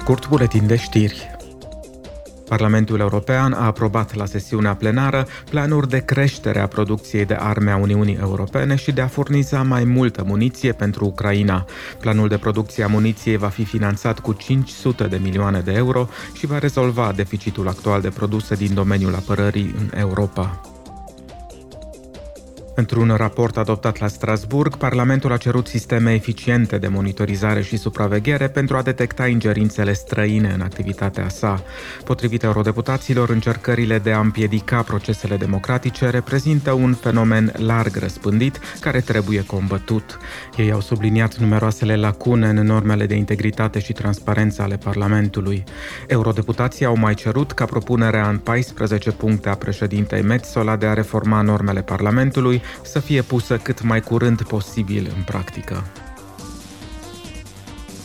scurt buletin de știri. Parlamentul European a aprobat la sesiunea plenară planuri de creștere a producției de arme a Uniunii Europene și de a furniza mai multă muniție pentru Ucraina. Planul de producție a muniției va fi finanțat cu 500 de milioane de euro și va rezolva deficitul actual de produse din domeniul apărării în Europa. Într-un raport adoptat la Strasburg, Parlamentul a cerut sisteme eficiente de monitorizare și supraveghere pentru a detecta ingerințele străine în activitatea sa. Potrivit eurodeputaților, încercările de a împiedica procesele democratice reprezintă un fenomen larg răspândit care trebuie combătut. Ei au subliniat numeroasele lacune în normele de integritate și transparență ale Parlamentului. Eurodeputații au mai cerut ca propunerea în 14 puncte a președintei Metzola de a reforma normele Parlamentului să fie pusă cât mai curând posibil în practică.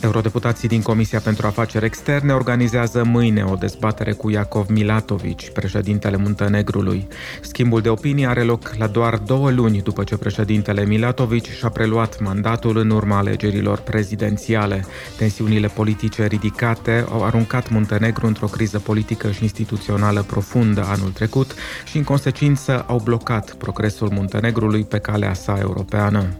Eurodeputații din Comisia pentru Afaceri Externe organizează mâine o dezbatere cu Iacov Milatovici, președintele Muntenegrului. Schimbul de opinii are loc la doar două luni după ce președintele Milatovici și-a preluat mandatul în urma alegerilor prezidențiale. Tensiunile politice ridicate au aruncat Muntenegru într-o criză politică și instituțională profundă anul trecut și, în consecință, au blocat progresul Muntenegrului pe calea sa europeană.